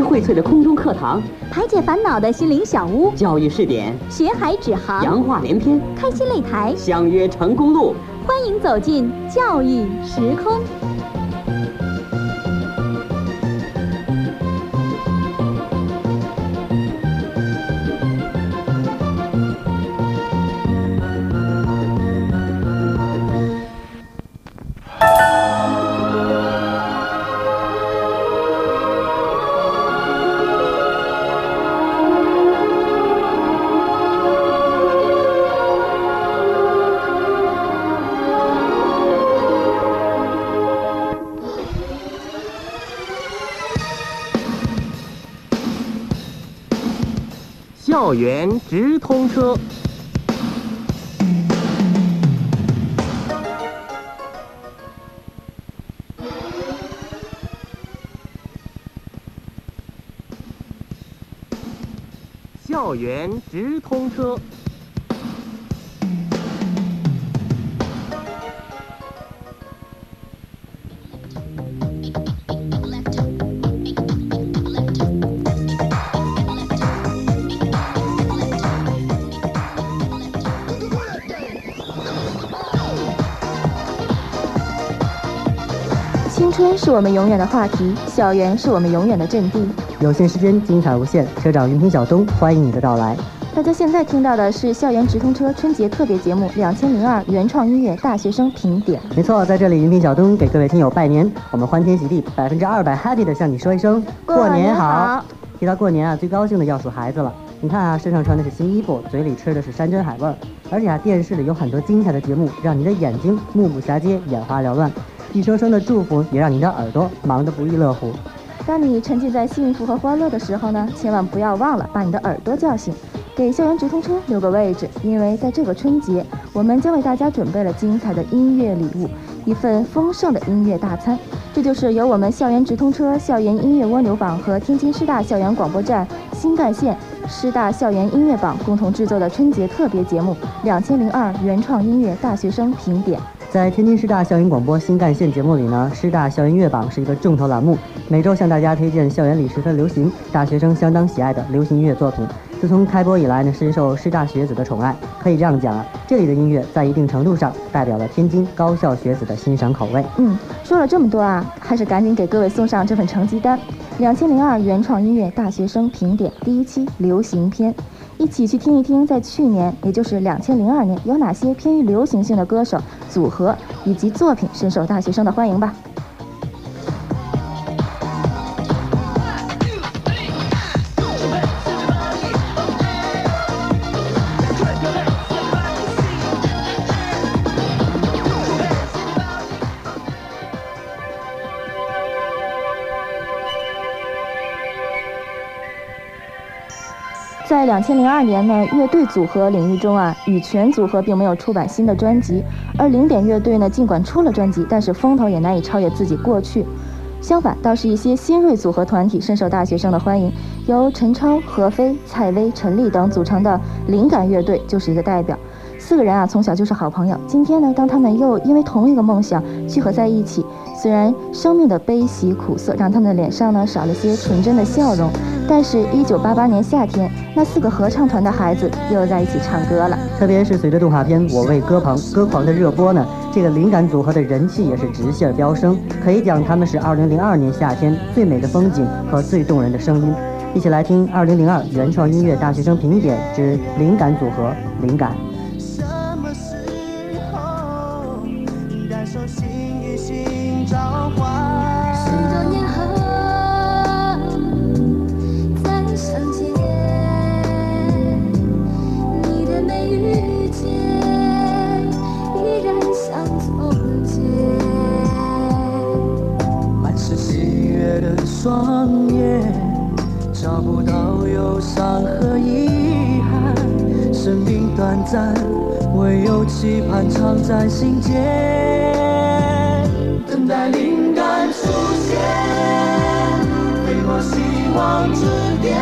师荟萃的空中课堂，排解烦恼的心灵小屋，教育试点，学海指航，洋话连篇，开心擂台，相约成功路。欢迎走进教育时空。校园直通车。校园直通车。是我们永远的话题，校园是我们永远的阵地。有限时间，精彩无限。车长云平小东，欢迎你的到来。大家现在听到的是《校园直通车》春节特别节目《两千零二原创音乐大学生评点》。没错，在这里，云平小东给各位听友拜年，我们欢天喜地，百分之二百 happy 的向你说一声过年好。提到过年啊，最高兴的要数孩子了。你看啊，身上穿的是新衣服，嘴里吃的是山珍海味儿，而且啊，电视里有很多精彩的节目，让你的眼睛目不暇接，眼花缭乱。一声声的祝福也让你的耳朵忙得不亦乐乎。当你沉浸在幸福和欢乐的时候呢，千万不要忘了把你的耳朵叫醒，给校园直通车留个位置，因为在这个春节，我们将为大家准备了精彩的音乐礼物，一份丰盛的音乐大餐。这就是由我们校园直通车、校园音乐蜗牛榜和天津师大校园广播站新干线师大校园音乐榜共同制作的春节特别节目《两千零二原创音乐大学生评点》。在天津师大校园广播新干线节目里呢，师大校园音乐榜是一个重头栏目，每周向大家推荐校园里十分流行、大学生相当喜爱的流行音乐作品。自从开播以来呢，深受师大学子的宠爱。可以这样讲啊，这里的音乐在一定程度上代表了天津高校学子的欣赏口味。嗯，说了这么多啊，还是赶紧给各位送上这份成绩单：两千零二原创音乐大学生评点第一期流行篇。一起去听一听，在去年，也就是两千零二年，有哪些偏于流行性的歌手、组合以及作品深受大学生的欢迎吧。两千零二年呢，乐队组合领域中啊，羽泉组合并没有出版新的专辑，而零点乐队呢，尽管出了专辑，但是风头也难以超越自己过去。相反，倒是一些新锐组合团体深受大学生的欢迎，由陈超、何飞、蔡薇、陈粒等组成的灵感乐队就是一个代表。四个人啊，从小就是好朋友。今天呢，当他们又因为同一个梦想聚合在一起，虽然生命的悲喜苦涩让他们的脸上呢少了些纯真的笑容，但是，一九八八年夏天，那四个合唱团的孩子又在一起唱歌了。特别是随着动画片《我为歌狂歌狂》的热播呢，这个灵感组合的人气也是直线飙升。可以讲，他们是二零零二年夏天最美的风景和最动人的声音。一起来听二零零二原创音乐大学生评点之灵感组合《灵感》。双眼找不到忧伤和遗憾，生命短暂，唯有期盼藏在心间，等待灵感出现，飞过希望之巅，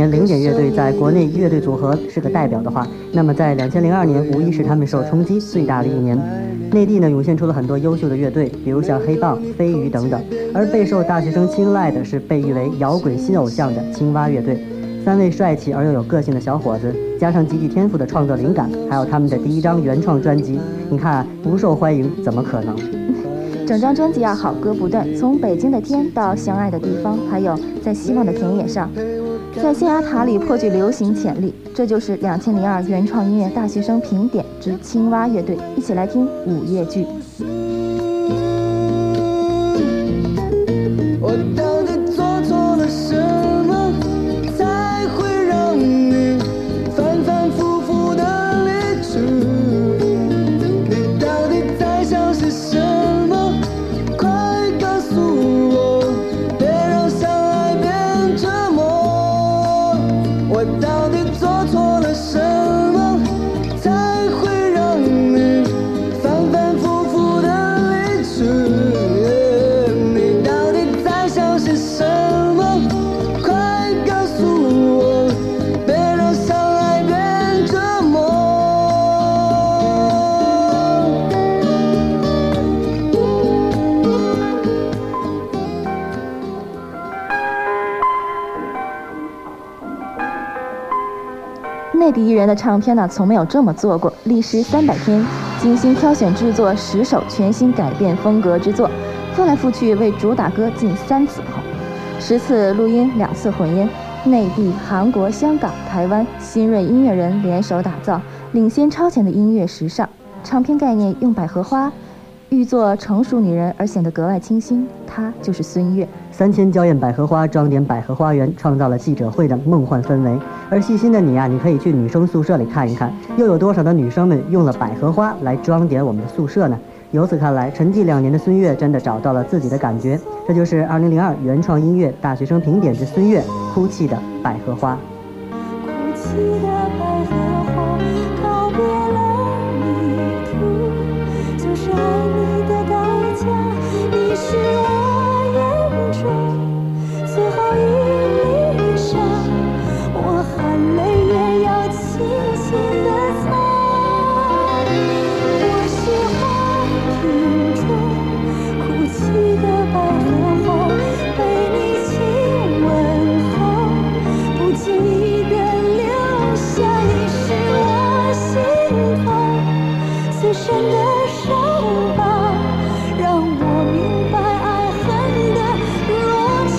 年零点乐队在国内乐队组合是个代表的话，那么在两千零二年无疑是他们受冲击最大的一年。内地呢涌现出了很多优秀的乐队，比如像黑棒、飞鱼等等。而备受大学生青睐的是被誉为摇滚新偶像的青蛙乐队。三位帅气而又有个性的小伙子，加上极具天赋的创作灵感，还有他们的第一张原创专辑，你看不受欢迎怎么可能？整张专辑啊，好歌不断，从北京的天到相爱的地方，还有在希望的田野上。在象牙塔里颇具流行潜力，这就是两千零二原创音乐大学生评点之青蛙乐队。一起来听午夜剧。内地艺人的唱片呢，从没有这么做过。历时三百天，精心挑选制作十首全新改变风格之作，翻来覆去为主打歌近三次棚，十次录音，两次混音。内地、韩国、香港、台湾新锐音乐人联手打造，领先超前的音乐时尚。唱片概念用百合花寓作成熟女人而显得格外清新，她就是孙悦。三千娇艳百合花装点百合花园，创造了记者会的梦幻氛围。而细心的你啊，你可以去女生宿舍里看一看，又有多少的女生们用了百合花来装点我们的宿舍呢？由此看来，沉寂两年的孙悦真的找到了自己的感觉。这就是2002原创音乐大学生评点之孙悦《哭泣的百合花》。哭泣的百合花，告别了迷途，就是爱你深的伤疤，让我明白爱恨的落差。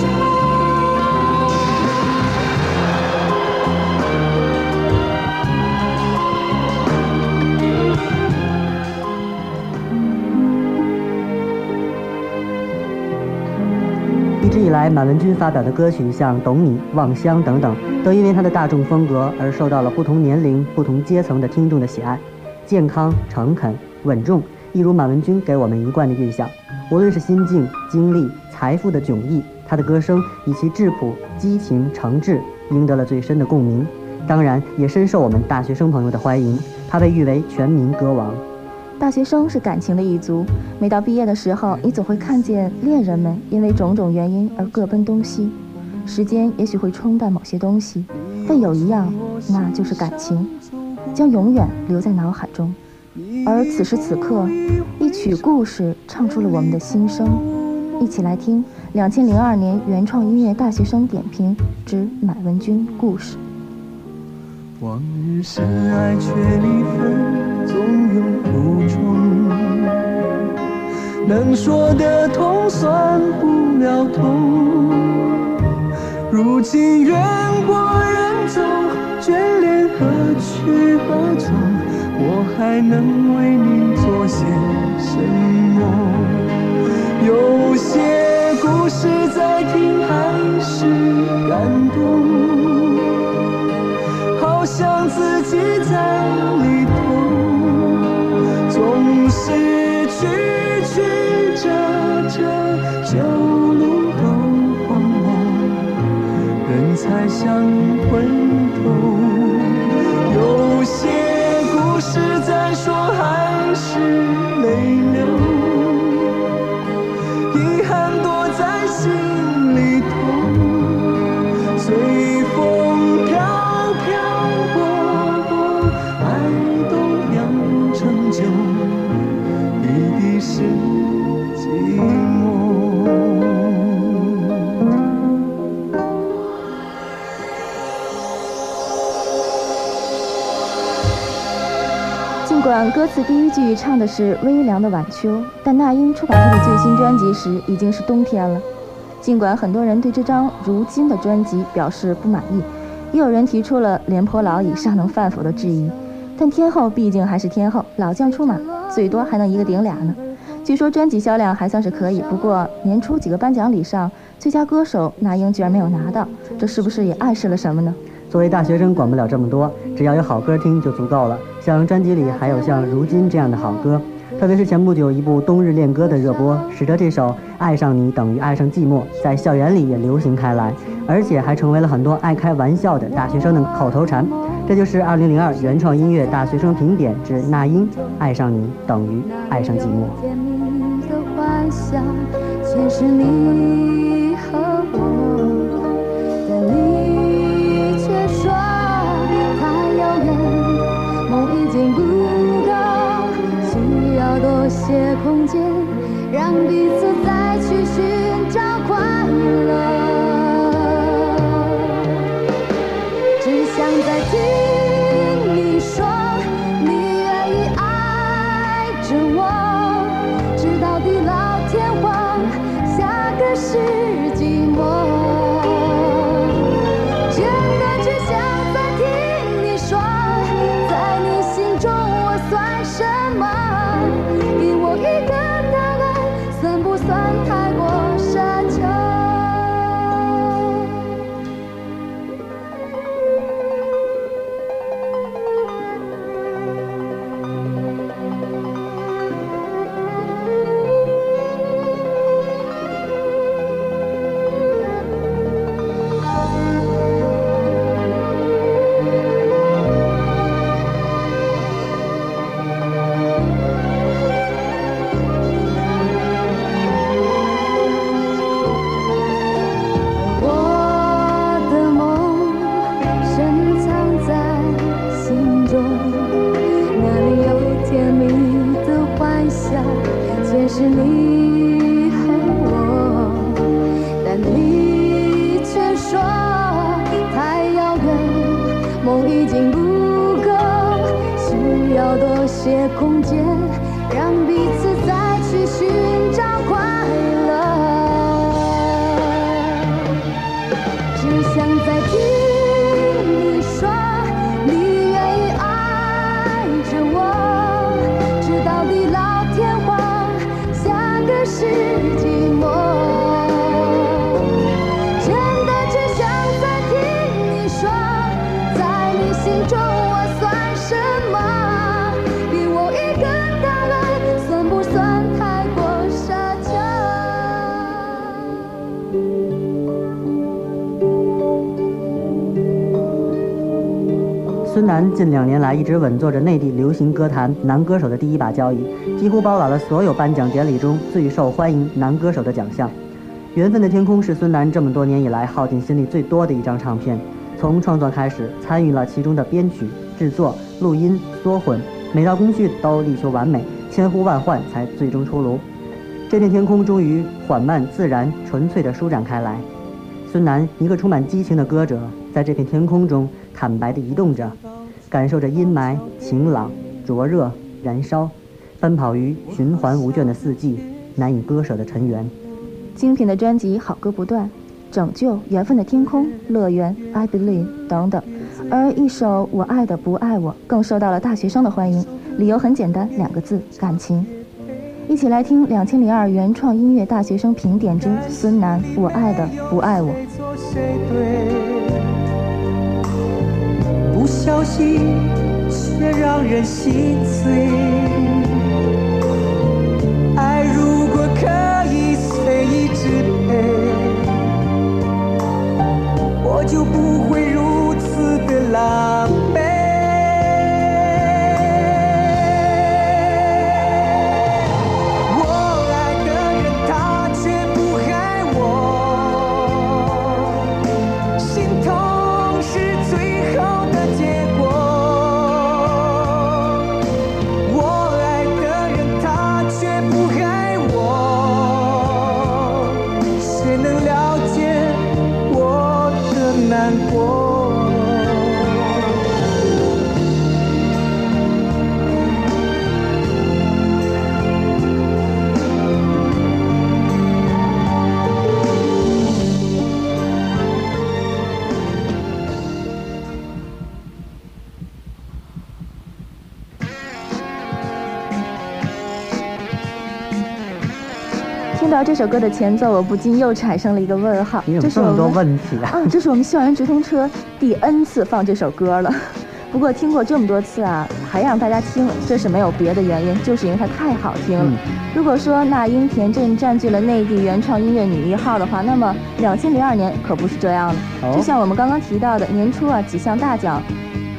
一直以来，满文军发表的歌曲像《懂你》《望乡》等等，都因为他的大众风格而受到了不同年龄、不同阶层的听众的喜爱。健康、诚恳、稳重，一如满文军给我们一贯的印象。无论是心境、经历、财富的迥异，他的歌声以其质朴、激情、诚挚，赢得了最深的共鸣。当然，也深受我们大学生朋友的欢迎。他被誉为全民歌王。大学生是感情的一族，每到毕业的时候，你总会看见恋人们因为种种原因而各奔东西。时间也许会冲淡某些东西，但有一样，那就是感情，将永远留在脑海中。而此时此刻，一曲故事唱出了我们的心声。一起来听两千零二年原创音乐大学生点评之满文军故事。往日深爱却离分，总有苦衷。能说的痛算不了痛。如今远过人走，眷恋何去何从？我还能为你做些什么？有些故事再听还是感动。好像自己在里头，总是去折，旧此第一句唱的是微凉的晚秋，但那英出版她的最新专辑时已经是冬天了。尽管很多人对这张如今的专辑表示不满意，也有人提出了廉颇老矣尚能饭否的质疑，但天后毕竟还是天后，老将出马，最多还能一个顶俩呢。据说专辑销量还算是可以，不过年初几个颁奖礼上，最佳歌手那英居然没有拿到，这是不是也暗示了什么呢？作为大学生，管不了这么多，只要有好歌听就足够了。像专辑里还有像《如今》这样的好歌，特别是前不久一部《冬日恋歌》的热播，使得这首《爱上你等于爱上寂寞》在校园里也流行开来，而且还成为了很多爱开玩笑的大学生的口头禅。这就是2002原创音乐大学生评点之那英《爱上你等于爱上寂寞》。甜蜜的幻想，全是你空间，让彼此再去寻找快乐。已经不够，需要多些空间，让彼此再去寻孙楠近两年来一直稳坐着内地流行歌坛男歌手的第一把交椅，几乎包揽了所有颁奖典礼中最受欢迎男歌手的奖项。《缘分的天空》是孙楠这么多年以来耗尽心力最多的一张唱片，从创作开始，参与了其中的编曲、制作、录音、缩混，每道工序都力求完美，千呼万唤才最终出炉。这片天空终于缓慢、自然、纯粹地舒展开来。孙楠，一个充满激情的歌者，在这片天空中坦白地移动着，感受着阴霾、晴朗、灼热、燃烧，奔跑于循环无倦的四季，难以割舍的尘缘。精品的专辑好歌不断，拯救、缘分的天空、乐园、I Believe 等等，而一首我爱的不爱我更受到了大学生的欢迎，理由很简单，两个字：感情。一起来听两千零二原创音乐大学生评点之孙楠《我爱的不爱我》。消息却让人心碎，爱如果可以随意支配。我就不会如此的狼狈。到这首歌的前奏，我不禁又产生了一个问号。你有这是这么多我们问题啊？啊，这是我们校园直通车第 N 次放这首歌了。不过听过这么多次啊，还让大家听，这是没有别的原因，就是因为它太好听了。嗯如果说那英田震占据了内地原创音乐女一号的话，那么两千零二年可不是这样的。哦就像我们刚刚提到的，年初啊几项大奖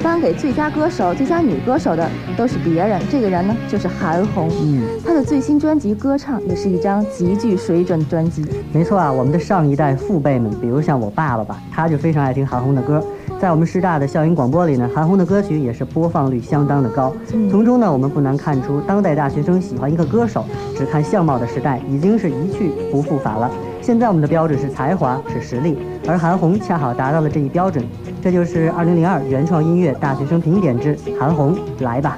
颁给最佳歌手、最佳女歌手的都是别人，这个人呢就是韩红。嗯，她的最新专辑《歌唱》也是一张极具水准的专辑。没错啊，我们的上一代父辈们，比如像我爸爸吧，他就非常爱听韩红的歌。在我们师大的校园广播里呢，韩红的歌曲也是播放率相当的高。嗯从中呢，我们不难看出，当代大学生喜欢一个歌手只看相貌的时代已经是一去不复返了。现在我们的标准是才华，是实力，而韩红恰好达到了这一标准。这就是二零零二原创音乐大学生评点之韩红，来吧。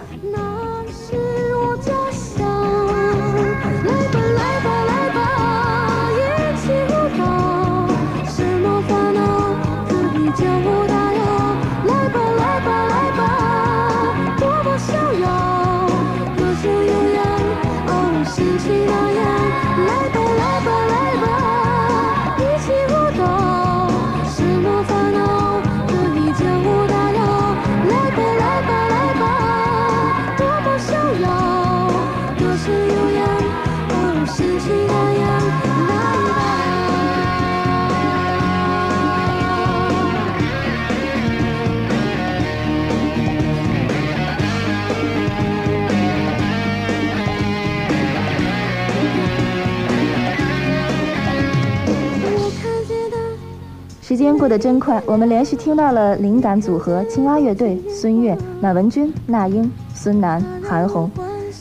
时间过得真快，我们连续听到了灵感组合青蛙乐队、孙悦、马文君、那英、孙楠、韩红。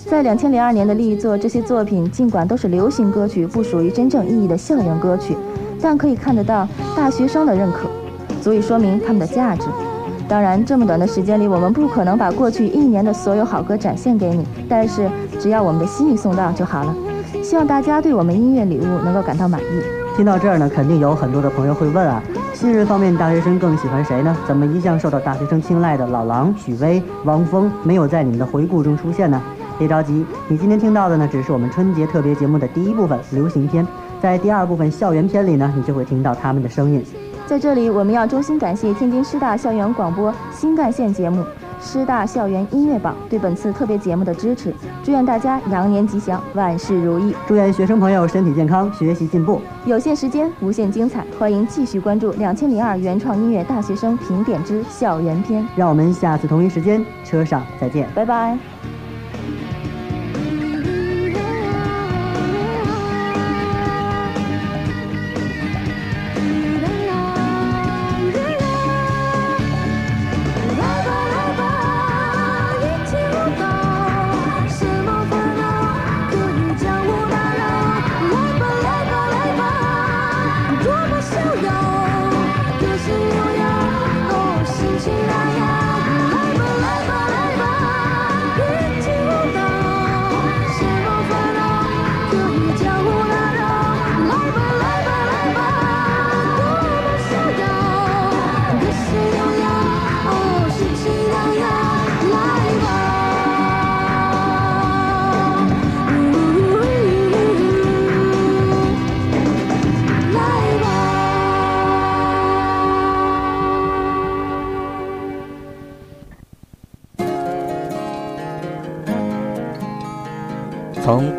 在两千零二年的力作，这些作品尽管都是流行歌曲，不属于真正意义的校园歌曲，但可以看得到大学生的认可，足以说明他们的价值。当然，这么短的时间里，我们不可能把过去一年的所有好歌展现给你，但是只要我们的心意送到就好了。希望大家对我们音乐礼物能够感到满意。听到这儿呢，肯定有很多的朋友会问啊，新人方面大学生更喜欢谁呢？怎么一向受到大学生青睐的老狼、许巍、汪峰没有在你们的回顾中出现呢？别着急，你今天听到的呢，只是我们春节特别节目的第一部分流行篇，在第二部分校园篇里呢，你就会听到他们的声音。在这里，我们要衷心感谢天津师大校园广播新干线节目《师大校园音乐榜》对本次特别节目的支持。祝愿大家羊年吉祥，万事如意。祝愿学生朋友身体健康，学习进步。有限时间，无限精彩，欢迎继续关注两千零二原创音乐大学生评点之校园篇。让我们下次同一时间车上再见。拜拜。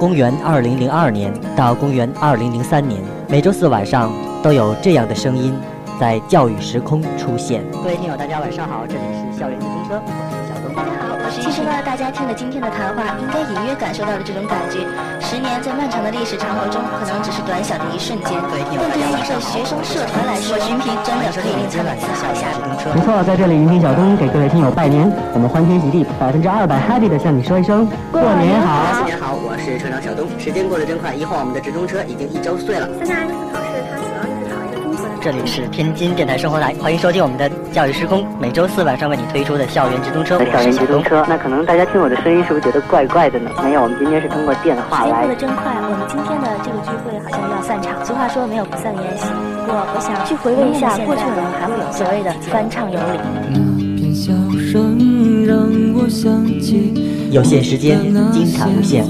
公元二零零二年到公元二零零三年，每周四晚上都有这样的声音在教育时空出现。各位听友，大家晚上好，这里是校园直通车，大家好，我是其实呢，大家听了今天的谈话，应该隐约感受到了这种感觉。十年在漫长的历史长河中，可能只是短小的一瞬间，但对于一个学生社团来说，云平真的可以令他们思考一下。不错，在这里，云平小东给各位听友拜年，我们欢天喜地，百分之二百 happy 的向你说一声过年好。新年好，我是车长小东。时间过得真快，一晃我们的直通车已经一周岁了。这里是天津电台生活台，欢迎收听我们的教育时空，每周四晚上为你推出的校园直通车。校园直通车，那可能大家听我的声音是不是觉得怪怪的呢？没有，我们今天是通过电话时间过来得真快，我们今天的这个聚会好像要散场。俗话说没有不散的宴席，不过我想去回味一下过去可能还会有所谓的翻唱有礼。那片笑声让我想起有限时间，精彩无限，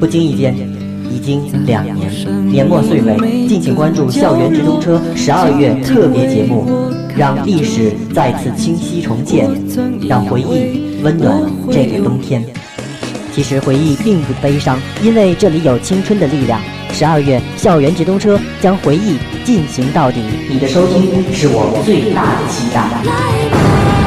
不经意间，一已经两年，年末岁尾，敬请关注《校园直通车》十二月特别节目，让历史再次清晰重建，让回忆温暖这个冬天。其实回忆并不悲伤，因为这里有青春的力量。十二月，校园直通车将回忆进行到底。你的收听是我最大的期待。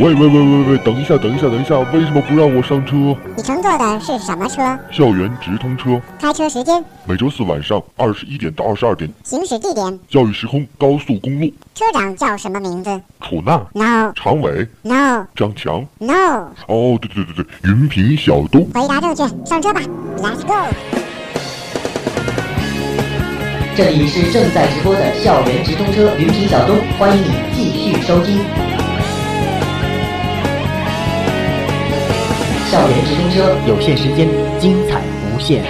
喂喂喂喂喂，等一下等一下等一下，为什么不让我上车？你乘坐的是什么车？校园直通车。开车时间？每周四晚上二十一点到二十二点。行驶地点？教育时空高速公路。车长叫什么名字？楚娜。No。常伟。No。张强。No。哦，对对对对，云平小东。回答正确，上车吧，Let's go。这里是正在直播的校园直通车，云平小东，欢迎你继续收听。校园直通车，有限时间，精彩无限。